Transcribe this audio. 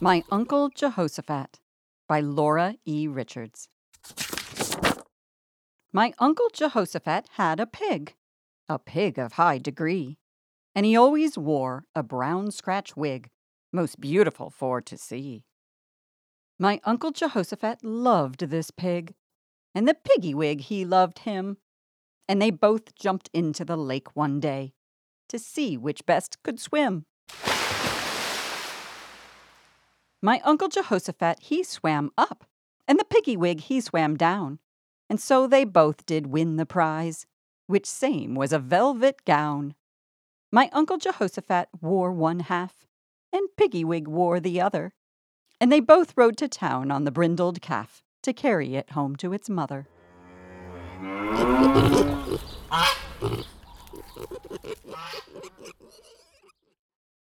My Uncle Jehoshaphat by Laura E. Richards. My Uncle Jehoshaphat had a pig, a pig of high degree, and he always wore a brown scratch wig, most beautiful for to see. My Uncle Jehoshaphat loved this pig, and the piggy wig he loved him, and they both jumped into the lake one day to see which best could swim. My Uncle Jehoshaphat he swam up, and the piggy wig he swam down, and so they both did win the prize, which same was a velvet gown. My Uncle Jehoshaphat wore one half, and piggy wig wore the other, and they both rode to town on the brindled calf to carry it home to its mother.